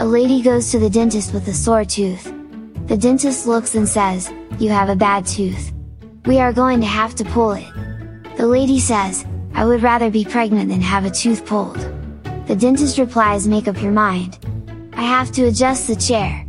A lady goes to the dentist with a sore tooth. The dentist looks and says, you have a bad tooth. We are going to have to pull it. The lady says, I would rather be pregnant than have a tooth pulled. The dentist replies make up your mind. I have to adjust the chair,